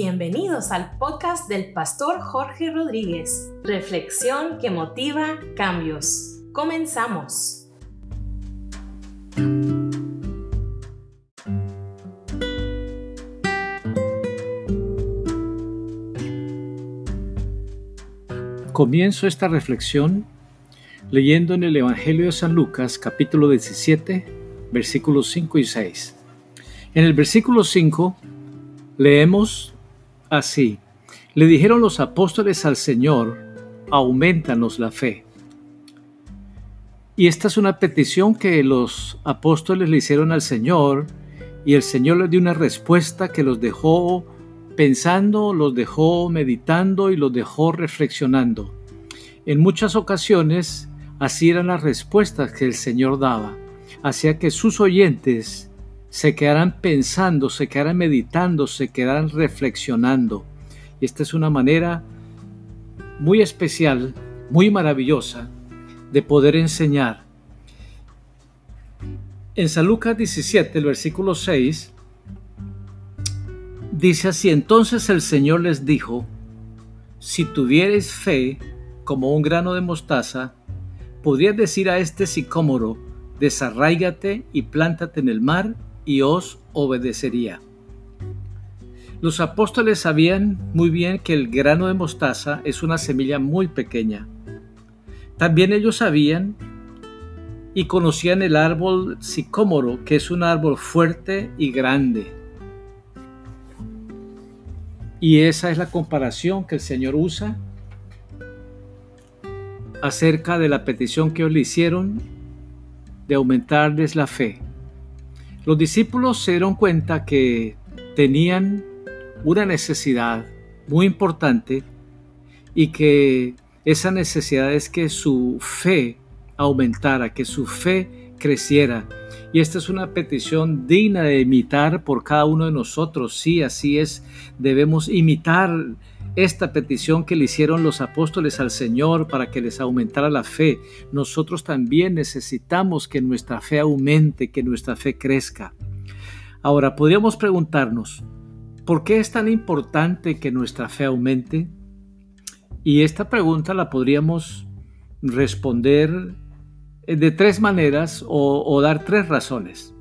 Bienvenidos al podcast del pastor Jorge Rodríguez. Reflexión que motiva cambios. Comenzamos. Comienzo esta reflexión leyendo en el Evangelio de San Lucas capítulo 17 versículos 5 y 6. En el versículo 5 leemos así. Le dijeron los apóstoles al Señor, aumentanos la fe. Y esta es una petición que los apóstoles le hicieron al Señor y el Señor les dio una respuesta que los dejó pensando, los dejó meditando y los dejó reflexionando. En muchas ocasiones así eran las respuestas que el Señor daba, hacía que sus oyentes se quedarán pensando, se quedarán meditando, se quedarán reflexionando. Y esta es una manera muy especial, muy maravillosa de poder enseñar. En San Lucas 17, el versículo 6, dice así, entonces el Señor les dijo, si tuvierais fe como un grano de mostaza, podrías decir a este sicómoro, desarráigate y plántate en el mar y os obedecería. Los apóstoles sabían muy bien que el grano de mostaza es una semilla muy pequeña. También ellos sabían y conocían el árbol sicómoro, que es un árbol fuerte y grande. Y esa es la comparación que el Señor usa acerca de la petición que ellos le hicieron de aumentarles la fe. Los discípulos se dieron cuenta que tenían una necesidad muy importante y que esa necesidad es que su fe aumentara, que su fe creciera. Y esta es una petición digna de imitar por cada uno de nosotros. Sí, así es. Debemos imitar esta petición que le hicieron los apóstoles al Señor para que les aumentara la fe, nosotros también necesitamos que nuestra fe aumente, que nuestra fe crezca. Ahora, podríamos preguntarnos, ¿por qué es tan importante que nuestra fe aumente? Y esta pregunta la podríamos responder de tres maneras o, o dar tres razones.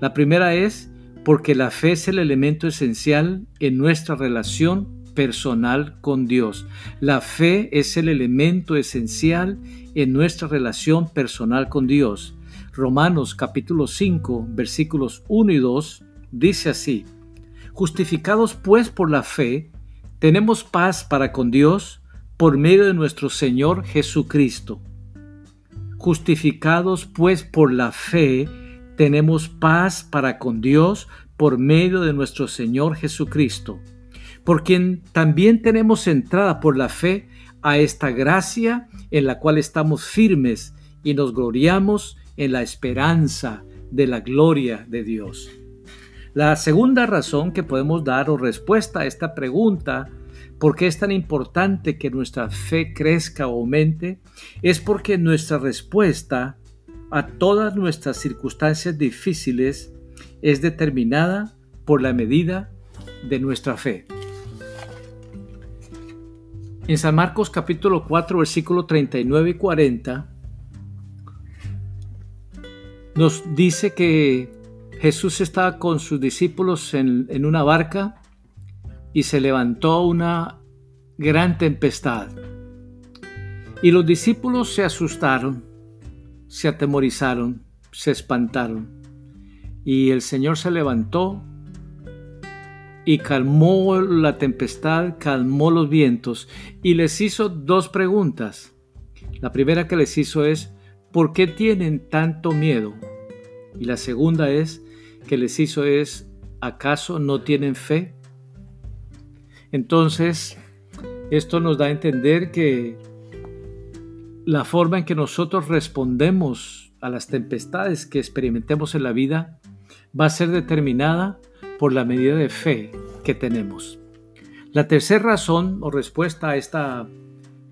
La primera es porque la fe es el elemento esencial en nuestra relación personal con Dios. La fe es el elemento esencial en nuestra relación personal con Dios. Romanos capítulo 5 versículos 1 y 2 dice así, Justificados pues por la fe, tenemos paz para con Dios por medio de nuestro Señor Jesucristo. Justificados pues por la fe, tenemos paz para con Dios por medio de nuestro Señor Jesucristo por quien también tenemos entrada por la fe a esta gracia en la cual estamos firmes y nos gloriamos en la esperanza de la gloria de Dios. La segunda razón que podemos dar o respuesta a esta pregunta, ¿por qué es tan importante que nuestra fe crezca o aumente? Es porque nuestra respuesta a todas nuestras circunstancias difíciles es determinada por la medida de nuestra fe. En San Marcos capítulo 4 versículo 39 y 40 nos dice que Jesús estaba con sus discípulos en, en una barca y se levantó una gran tempestad. Y los discípulos se asustaron, se atemorizaron, se espantaron. Y el Señor se levantó y calmó la tempestad, calmó los vientos y les hizo dos preguntas. La primera que les hizo es, ¿por qué tienen tanto miedo? Y la segunda es, que les hizo es, ¿acaso no tienen fe? Entonces, esto nos da a entender que la forma en que nosotros respondemos a las tempestades que experimentemos en la vida va a ser determinada por la medida de fe que tenemos. La tercera razón o respuesta a esta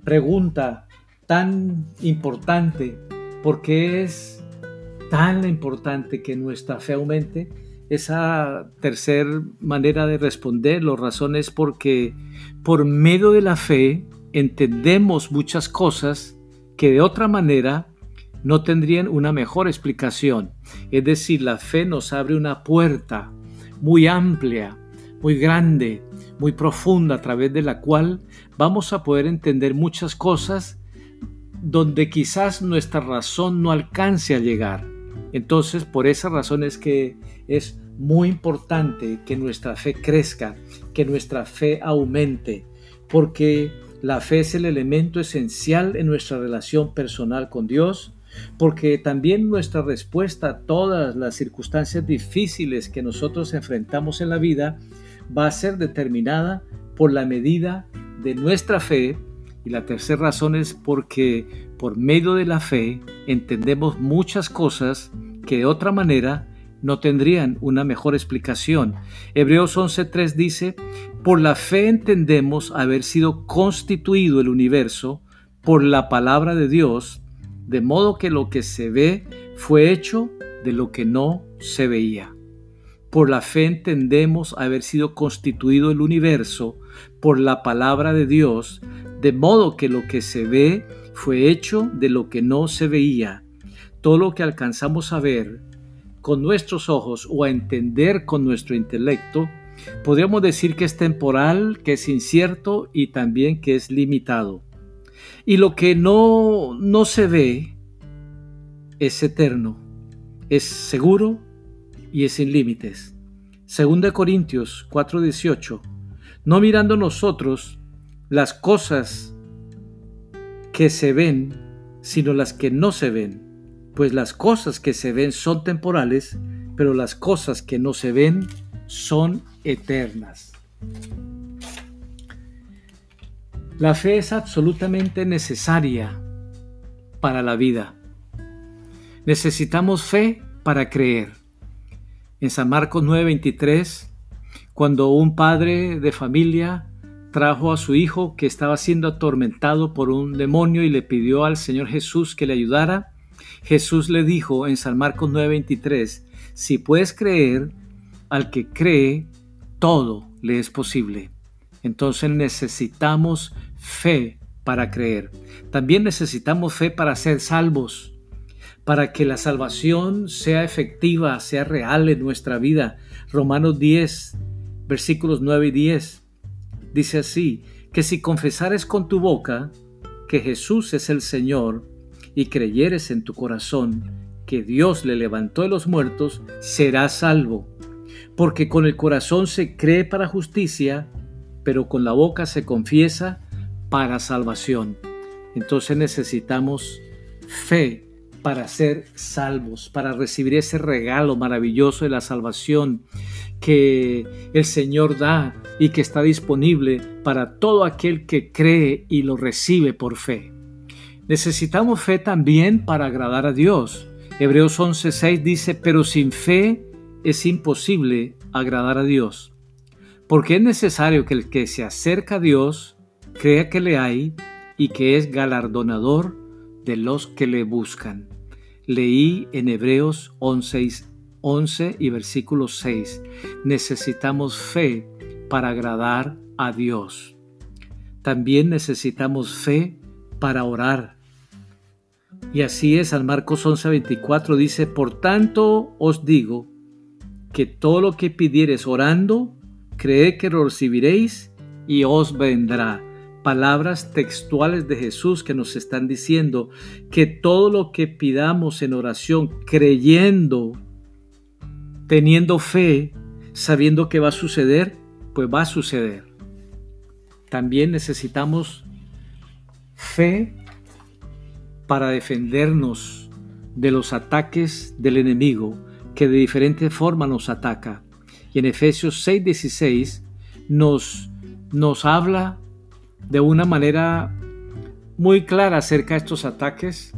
pregunta tan importante, ¿por qué es tan importante que nuestra fe aumente? esa tercera manera de responder, la razón es porque por medio de la fe entendemos muchas cosas que de otra manera no tendrían una mejor explicación. Es decir, la fe nos abre una puerta muy amplia, muy grande, muy profunda, a través de la cual vamos a poder entender muchas cosas donde quizás nuestra razón no alcance a llegar. Entonces, por esa razón es que es muy importante que nuestra fe crezca, que nuestra fe aumente, porque la fe es el elemento esencial en nuestra relación personal con Dios, porque también nuestra respuesta a todas las circunstancias difíciles que nosotros enfrentamos en la vida va a ser determinada por la medida de nuestra fe. Y la tercera razón es porque por medio de la fe entendemos muchas cosas que de otra manera no tendrían una mejor explicación. Hebreos 11.3 dice, por la fe entendemos haber sido constituido el universo por la palabra de Dios, de modo que lo que se ve fue hecho de lo que no se veía. Por la fe entendemos haber sido constituido el universo por la palabra de Dios, de modo que lo que se ve fue hecho de lo que no se veía. Todo lo que alcanzamos a ver con nuestros ojos o a entender con nuestro intelecto, podríamos decir que es temporal, que es incierto y también que es limitado. Y lo que no, no se ve es eterno, es seguro y es sin límites. de Corintios 4:18, no mirando nosotros las cosas que se ven, sino las que no se ven pues las cosas que se ven son temporales, pero las cosas que no se ven son eternas. La fe es absolutamente necesaria para la vida. Necesitamos fe para creer. En San Marcos 9:23, cuando un padre de familia trajo a su hijo que estaba siendo atormentado por un demonio y le pidió al Señor Jesús que le ayudara, Jesús le dijo en San Marcos 9:23, si puedes creer, al que cree, todo le es posible. Entonces necesitamos fe para creer. También necesitamos fe para ser salvos, para que la salvación sea efectiva, sea real en nuestra vida. Romanos 10, versículos 9 y 10. Dice así, que si confesares con tu boca que Jesús es el Señor y creyeres en tu corazón que Dios le levantó de los muertos, serás salvo. Porque con el corazón se cree para justicia, pero con la boca se confiesa para salvación. Entonces necesitamos fe para ser salvos, para recibir ese regalo maravilloso de la salvación que el Señor da y que está disponible para todo aquel que cree y lo recibe por fe. Necesitamos fe también para agradar a Dios. Hebreos 11:6 dice, pero sin fe es imposible agradar a Dios, porque es necesario que el que se acerca a Dios crea que le hay y que es galardonador de los que le buscan. Leí en Hebreos 11, 11 y versículo 6. Necesitamos fe para agradar a Dios. También necesitamos fe para orar. Y así es, San Marcos 11:24 dice, por tanto os digo que todo lo que pidiereis orando, creed que lo recibiréis y os vendrá. Palabras textuales de Jesús que nos están diciendo que todo lo que pidamos en oración, creyendo, teniendo fe, sabiendo que va a suceder, pues va a suceder. También necesitamos fe para defendernos de los ataques del enemigo que de diferente forma nos ataca. Y en Efesios 6:16 nos, nos habla de una manera muy clara acerca de estos ataques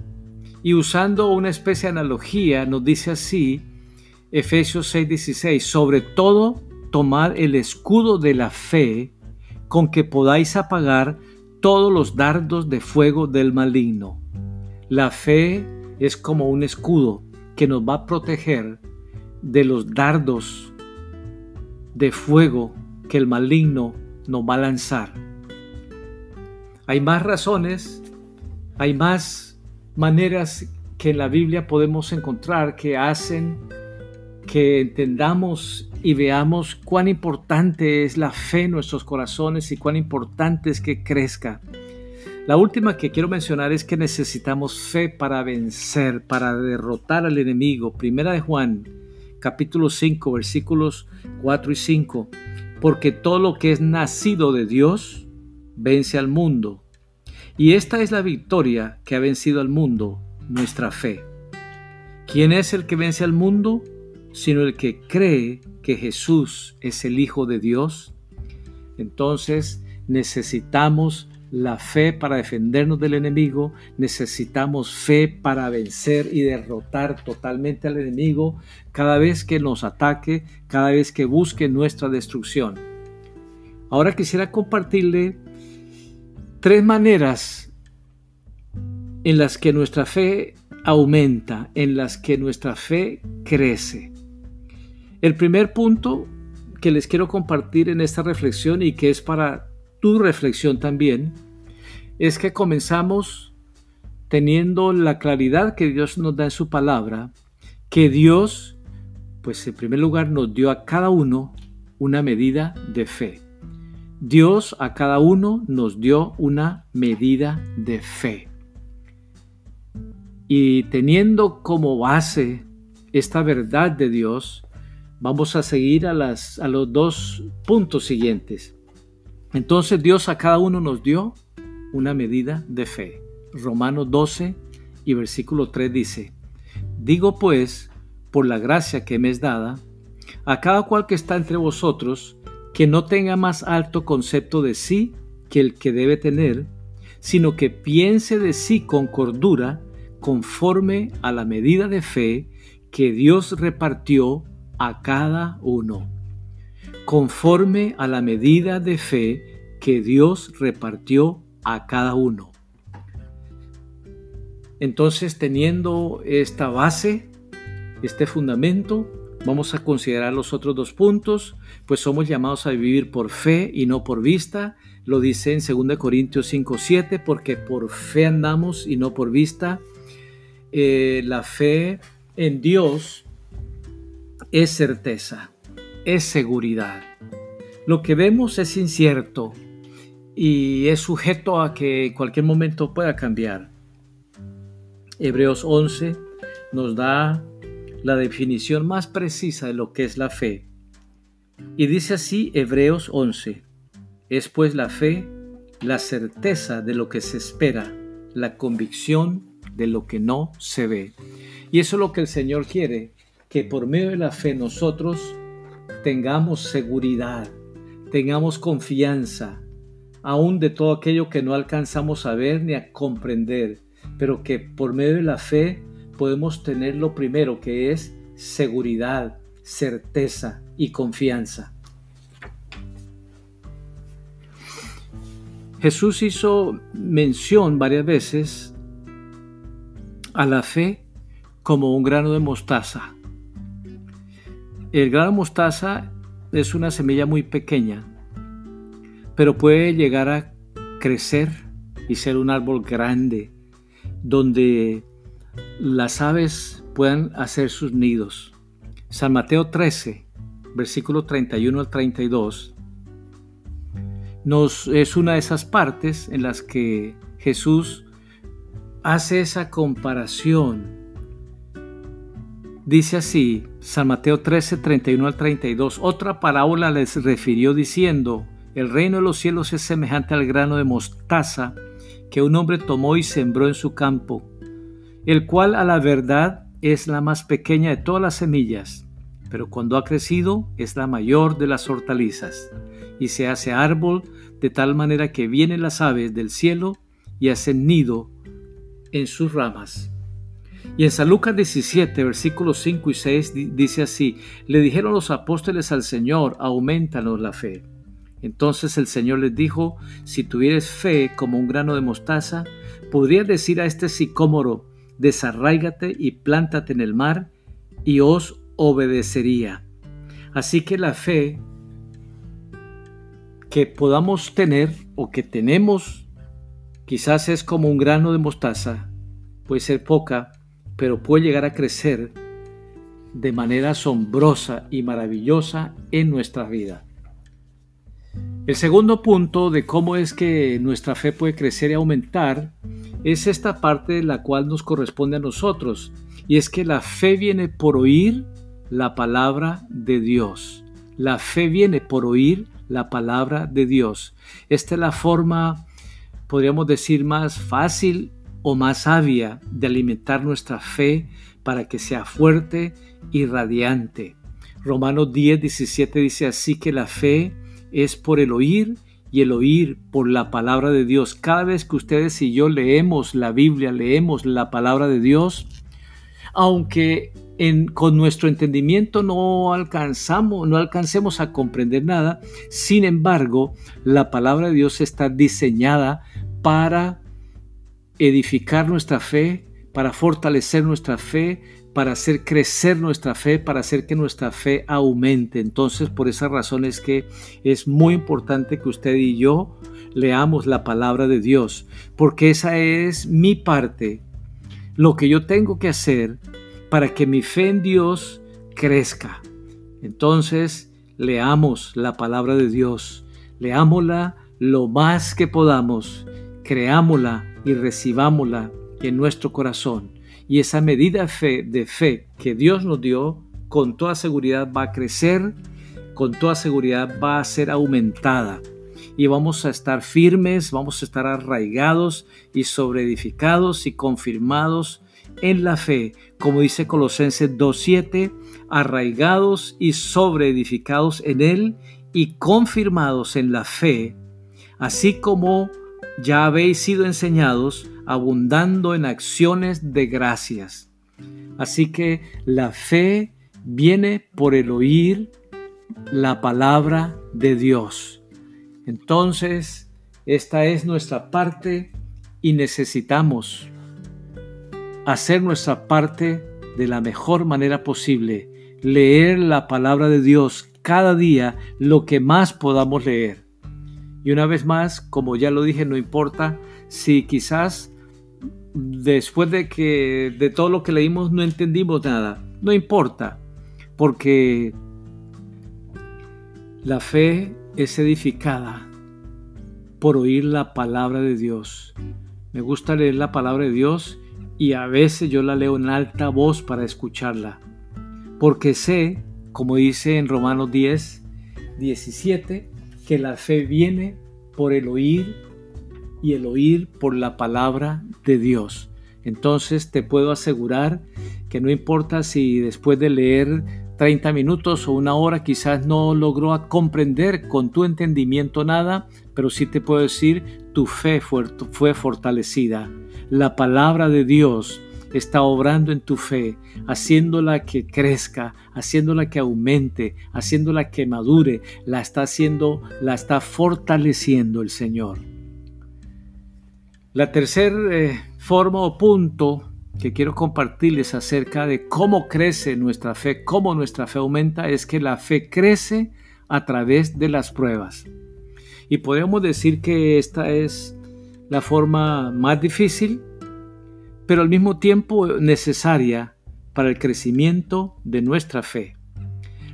y usando una especie de analogía nos dice así, Efesios 6:16, sobre todo tomar el escudo de la fe con que podáis apagar todos los dardos de fuego del maligno. La fe es como un escudo que nos va a proteger de los dardos de fuego que el maligno nos va a lanzar. Hay más razones, hay más maneras que en la Biblia podemos encontrar que hacen que entendamos y veamos cuán importante es la fe en nuestros corazones y cuán importante es que crezca. La última que quiero mencionar es que necesitamos fe para vencer, para derrotar al enemigo. Primera de Juan, capítulo 5, versículos 4 y 5. Porque todo lo que es nacido de Dios vence al mundo. Y esta es la victoria que ha vencido al mundo, nuestra fe. ¿Quién es el que vence al mundo? Sino el que cree que Jesús es el Hijo de Dios. Entonces necesitamos la fe para defendernos del enemigo, necesitamos fe para vencer y derrotar totalmente al enemigo cada vez que nos ataque, cada vez que busque nuestra destrucción. Ahora quisiera compartirle tres maneras en las que nuestra fe aumenta, en las que nuestra fe crece. El primer punto que les quiero compartir en esta reflexión y que es para tu reflexión también, es que comenzamos teniendo la claridad que Dios nos da en su palabra, que Dios, pues en primer lugar, nos dio a cada uno una medida de fe. Dios a cada uno nos dio una medida de fe. Y teniendo como base esta verdad de Dios, vamos a seguir a, las, a los dos puntos siguientes. Entonces Dios a cada uno nos dio una medida de fe. Romanos 12 y versículo 3 dice, Digo pues, por la gracia que me es dada, a cada cual que está entre vosotros, que no tenga más alto concepto de sí que el que debe tener, sino que piense de sí con cordura, conforme a la medida de fe que Dios repartió a cada uno conforme a la medida de fe que Dios repartió a cada uno. Entonces, teniendo esta base, este fundamento, vamos a considerar los otros dos puntos, pues somos llamados a vivir por fe y no por vista. Lo dice en 2 Corintios 5:7, porque por fe andamos y no por vista. Eh, la fe en Dios es certeza es seguridad. Lo que vemos es incierto y es sujeto a que en cualquier momento pueda cambiar. Hebreos 11 nos da la definición más precisa de lo que es la fe. Y dice así Hebreos 11, es pues la fe la certeza de lo que se espera, la convicción de lo que no se ve. Y eso es lo que el Señor quiere, que por medio de la fe nosotros tengamos seguridad, tengamos confianza, aún de todo aquello que no alcanzamos a ver ni a comprender, pero que por medio de la fe podemos tener lo primero que es seguridad, certeza y confianza. Jesús hizo mención varias veces a la fe como un grano de mostaza. El grano mostaza es una semilla muy pequeña, pero puede llegar a crecer y ser un árbol grande donde las aves puedan hacer sus nidos. San Mateo 13, versículo 31 al 32, nos, es una de esas partes en las que Jesús hace esa comparación Dice así, San Mateo 13, 31 al 32, otra parábola les refirió diciendo, el reino de los cielos es semejante al grano de mostaza que un hombre tomó y sembró en su campo, el cual a la verdad es la más pequeña de todas las semillas, pero cuando ha crecido es la mayor de las hortalizas, y se hace árbol de tal manera que vienen las aves del cielo y hacen nido en sus ramas. Y en San Lucas 17, versículos 5 y 6 dice así, le dijeron los apóstoles al Señor, aumentanos la fe. Entonces el Señor les dijo, si tuvieres fe como un grano de mostaza, podrías decir a este sicómoro, desarráigate y plántate en el mar, y os obedecería. Así que la fe que podamos tener o que tenemos quizás es como un grano de mostaza, puede ser poca, pero puede llegar a crecer de manera asombrosa y maravillosa en nuestra vida. El segundo punto de cómo es que nuestra fe puede crecer y aumentar es esta parte de la cual nos corresponde a nosotros, y es que la fe viene por oír la palabra de Dios. La fe viene por oír la palabra de Dios. Esta es la forma, podríamos decir, más fácil o más sabia de alimentar nuestra fe para que sea fuerte y radiante. Romanos 10, 17 dice así que la fe es por el oír y el oír por la palabra de Dios. Cada vez que ustedes y yo leemos la Biblia, leemos la palabra de Dios, aunque con nuestro entendimiento no alcanzamos, no alcancemos a comprender nada, sin embargo, la palabra de Dios está diseñada para edificar nuestra fe, para fortalecer nuestra fe, para hacer crecer nuestra fe, para hacer que nuestra fe aumente. Entonces, por esa razón es que es muy importante que usted y yo leamos la palabra de Dios, porque esa es mi parte, lo que yo tengo que hacer para que mi fe en Dios crezca. Entonces, leamos la palabra de Dios, leámosla lo más que podamos, creámosla y recibámosla en nuestro corazón y esa medida fe, de fe que Dios nos dio, con toda seguridad va a crecer, con toda seguridad va a ser aumentada. Y vamos a estar firmes, vamos a estar arraigados y sobreedificados y confirmados en la fe, como dice Colosenses 2.7, arraigados y sobreedificados en Él y confirmados en la fe, así como ya habéis sido enseñados, abundando en acciones de gracias. Así que la fe viene por el oír la palabra de Dios. Entonces, esta es nuestra parte y necesitamos hacer nuestra parte de la mejor manera posible, leer la palabra de Dios cada día lo que más podamos leer. Y una vez más, como ya lo dije, no importa si quizás después de que de todo lo que leímos no entendimos nada. No importa, porque la fe es edificada por oír la palabra de Dios. Me gusta leer la palabra de Dios y a veces yo la leo en alta voz para escucharla, porque sé, como dice en Romanos 10, 17, que la fe viene por el oír y el oír por la palabra de Dios. Entonces te puedo asegurar que no importa si después de leer 30 minutos o una hora quizás no logró comprender con tu entendimiento nada, pero sí te puedo decir, tu fe fue, fue fortalecida. La palabra de Dios está obrando en tu fe, haciéndola que crezca, haciéndola que aumente, haciéndola que madure, la está haciendo, la está fortaleciendo el Señor. La tercera eh, forma o punto que quiero compartirles acerca de cómo crece nuestra fe, cómo nuestra fe aumenta, es que la fe crece a través de las pruebas. Y podemos decir que esta es la forma más difícil, pero al mismo tiempo necesaria para el crecimiento de nuestra fe.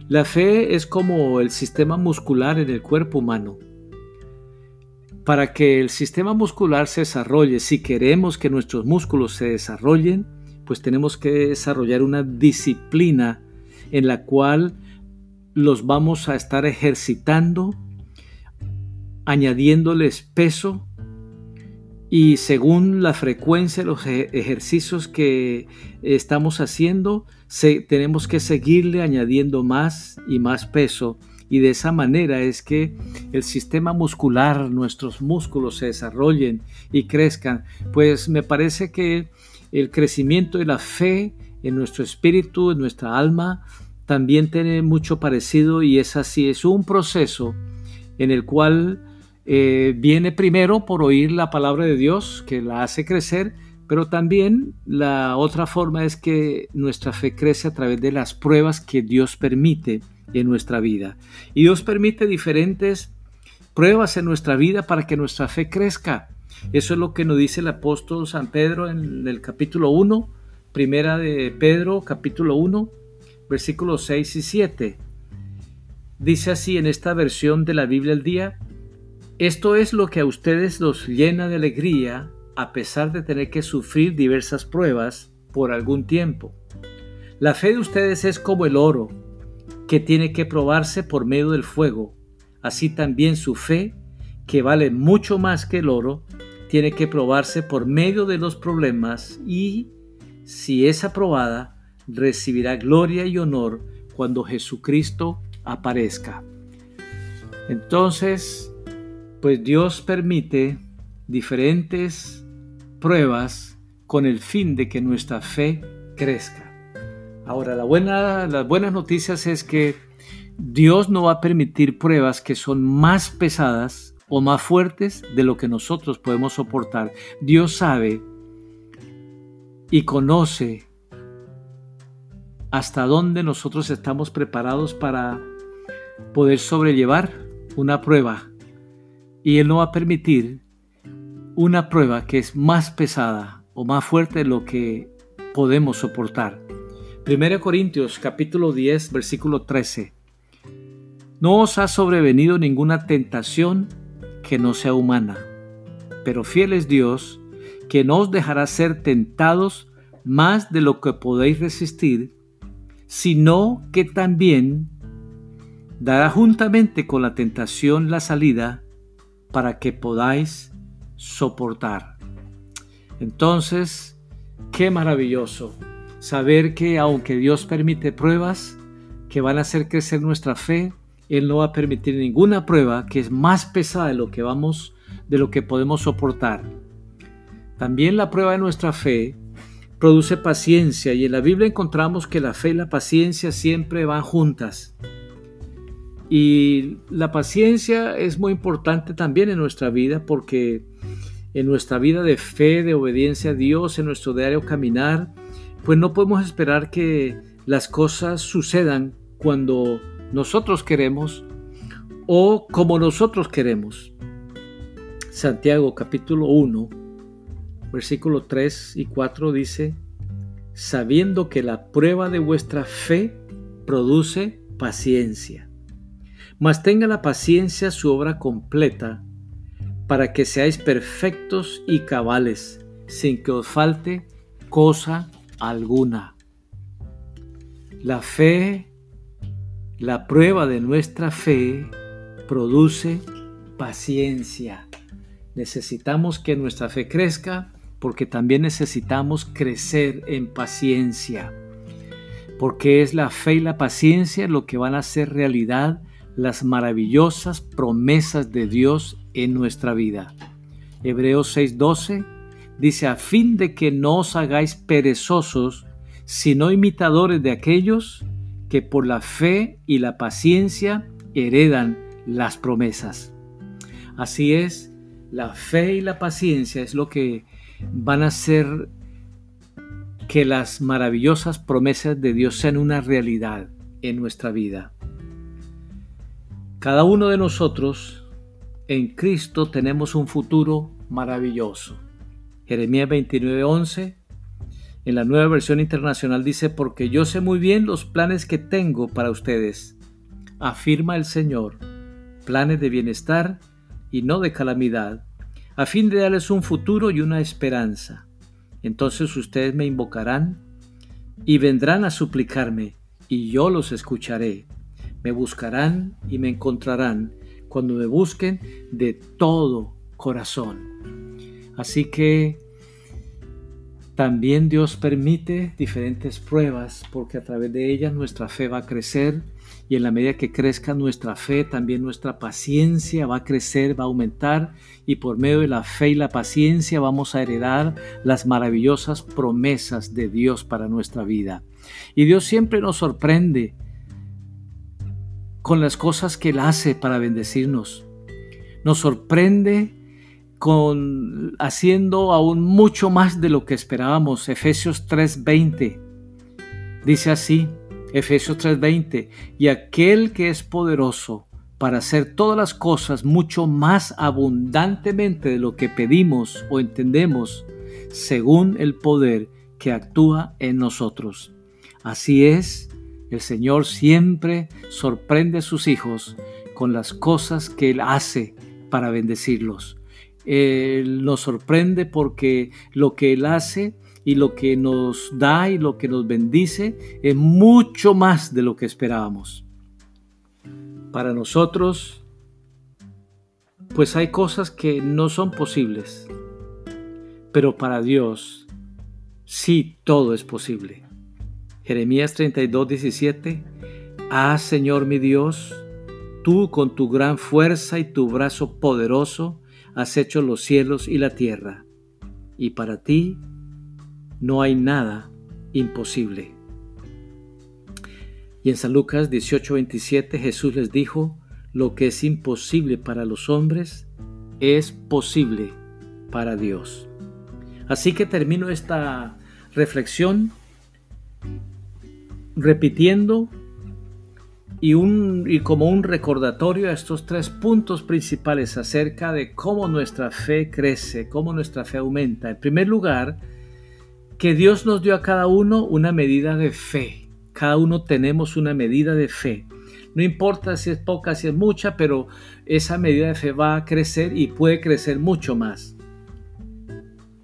La fe es como el sistema muscular en el cuerpo humano para que el sistema muscular se desarrolle, si queremos que nuestros músculos se desarrollen, pues tenemos que desarrollar una disciplina en la cual los vamos a estar ejercitando, añadiéndoles peso y según la frecuencia de los ejercicios que estamos haciendo, tenemos que seguirle añadiendo más y más peso y de esa manera es que el sistema muscular, nuestros músculos se desarrollen y crezcan. Pues me parece que el crecimiento de la fe en nuestro espíritu, en nuestra alma, también tiene mucho parecido y es así, es un proceso en el cual eh, viene primero por oír la palabra de Dios que la hace crecer, Pero también la otra forma es que nuestra fe crece a través de las pruebas que Dios permite en nuestra vida. Y Dios permite diferentes pruebas en nuestra vida para que nuestra fe crezca. Eso es lo que nos dice el apóstol San Pedro en el capítulo 1, primera de Pedro, capítulo 1, versículos 6 y 7. Dice así en esta versión de la Biblia el día, esto es lo que a ustedes los llena de alegría a pesar de tener que sufrir diversas pruebas por algún tiempo. La fe de ustedes es como el oro, que tiene que probarse por medio del fuego. Así también su fe, que vale mucho más que el oro, tiene que probarse por medio de los problemas y, si es aprobada, recibirá gloria y honor cuando Jesucristo aparezca. Entonces, pues Dios permite diferentes pruebas con el fin de que nuestra fe crezca. Ahora, la buena, las buenas noticias es que Dios no va a permitir pruebas que son más pesadas o más fuertes de lo que nosotros podemos soportar. Dios sabe y conoce hasta dónde nosotros estamos preparados para poder sobrellevar una prueba. Y Él no va a permitir una prueba que es más pesada o más fuerte de lo que podemos soportar. 1 Corintios capítulo 10 versículo 13. No os ha sobrevenido ninguna tentación que no sea humana, pero fiel es Dios, que no os dejará ser tentados más de lo que podéis resistir, sino que también dará juntamente con la tentación la salida para que podáis soportar. Entonces, qué maravilloso saber que aunque Dios permite pruebas que van a hacer crecer nuestra fe, Él no va a permitir ninguna prueba que es más pesada de lo que vamos, de lo que podemos soportar. También la prueba de nuestra fe produce paciencia y en la Biblia encontramos que la fe y la paciencia siempre van juntas. Y la paciencia es muy importante también en nuestra vida porque en nuestra vida de fe, de obediencia a Dios, en nuestro diario caminar, pues no podemos esperar que las cosas sucedan cuando nosotros queremos o como nosotros queremos. Santiago capítulo 1 versículo 3 y 4 dice, sabiendo que la prueba de vuestra fe produce paciencia. Mas tenga la paciencia su obra completa, para que seáis perfectos y cabales, sin que os falte cosa alguna. La fe, la prueba de nuestra fe, produce paciencia. Necesitamos que nuestra fe crezca porque también necesitamos crecer en paciencia, porque es la fe y la paciencia lo que van a hacer realidad las maravillosas promesas de Dios en nuestra vida. Hebreos 6:12 dice, a fin de que no os hagáis perezosos, sino imitadores de aquellos que por la fe y la paciencia heredan las promesas. Así es, la fe y la paciencia es lo que van a hacer que las maravillosas promesas de Dios sean una realidad en nuestra vida. Cada uno de nosotros en Cristo tenemos un futuro maravilloso. Jeremías 29:11 en la nueva versión internacional dice, porque yo sé muy bien los planes que tengo para ustedes, afirma el Señor, planes de bienestar y no de calamidad, a fin de darles un futuro y una esperanza. Entonces ustedes me invocarán y vendrán a suplicarme, y yo los escucharé. Me buscarán y me encontrarán cuando me busquen de todo corazón. Así que también Dios permite diferentes pruebas porque a través de ellas nuestra fe va a crecer y en la medida que crezca nuestra fe, también nuestra paciencia va a crecer, va a aumentar y por medio de la fe y la paciencia vamos a heredar las maravillosas promesas de Dios para nuestra vida. Y Dios siempre nos sorprende con las cosas que Él hace para bendecirnos. Nos sorprende con, haciendo aún mucho más de lo que esperábamos. Efesios 3:20 dice así, Efesios 3:20, y aquel que es poderoso para hacer todas las cosas mucho más abundantemente de lo que pedimos o entendemos, según el poder que actúa en nosotros. Así es, el Señor siempre sorprende a sus hijos con las cosas que Él hace para bendecirlos. Él nos sorprende porque lo que Él hace y lo que nos da y lo que nos bendice es mucho más de lo que esperábamos. Para nosotros, pues hay cosas que no son posibles, pero para Dios sí todo es posible. Jeremías 32, 17, Ah Señor mi Dios, tú con tu gran fuerza y tu brazo poderoso has hecho los cielos y la tierra, y para ti no hay nada imposible. Y en San Lucas 18:27 Jesús les dijo, lo que es imposible para los hombres es posible para Dios. Así que termino esta reflexión repitiendo y, un, y como un recordatorio a estos tres puntos principales acerca de cómo nuestra fe crece, cómo nuestra fe aumenta. En primer lugar, que Dios nos dio a cada uno una medida de fe. Cada uno tenemos una medida de fe. No importa si es poca, si es mucha, pero esa medida de fe va a crecer y puede crecer mucho más.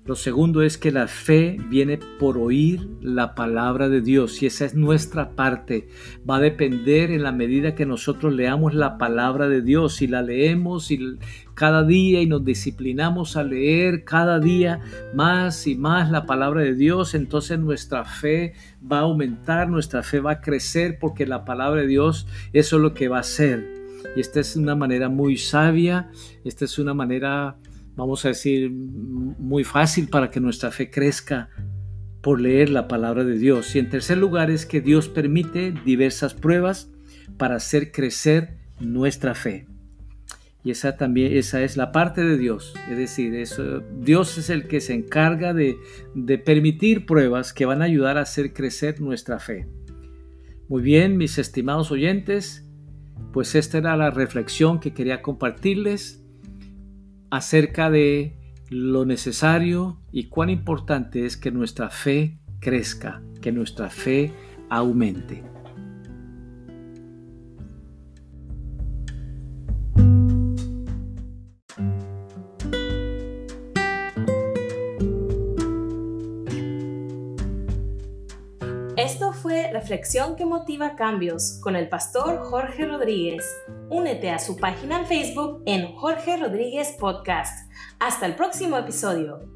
Lo segundo es que la fe viene por oír la palabra de Dios y esa es nuestra parte. Va a depender en la medida que nosotros leamos la palabra de Dios y la leemos y cada día y nos disciplinamos a leer cada día más y más la palabra de Dios, entonces nuestra fe va a aumentar, nuestra fe va a crecer porque la palabra de Dios eso es lo que va a hacer. Y esta es una manera muy sabia, esta es una manera vamos a decir, muy fácil para que nuestra fe crezca por leer la palabra de Dios. Y en tercer lugar es que Dios permite diversas pruebas para hacer crecer nuestra fe. Y esa también, esa es la parte de Dios. Es decir, eso, Dios es el que se encarga de, de permitir pruebas que van a ayudar a hacer crecer nuestra fe. Muy bien, mis estimados oyentes, pues esta era la reflexión que quería compartirles acerca de lo necesario y cuán importante es que nuestra fe crezca, que nuestra fe aumente. Que motiva cambios con el pastor Jorge Rodríguez. Únete a su página en Facebook en Jorge Rodríguez Podcast. Hasta el próximo episodio.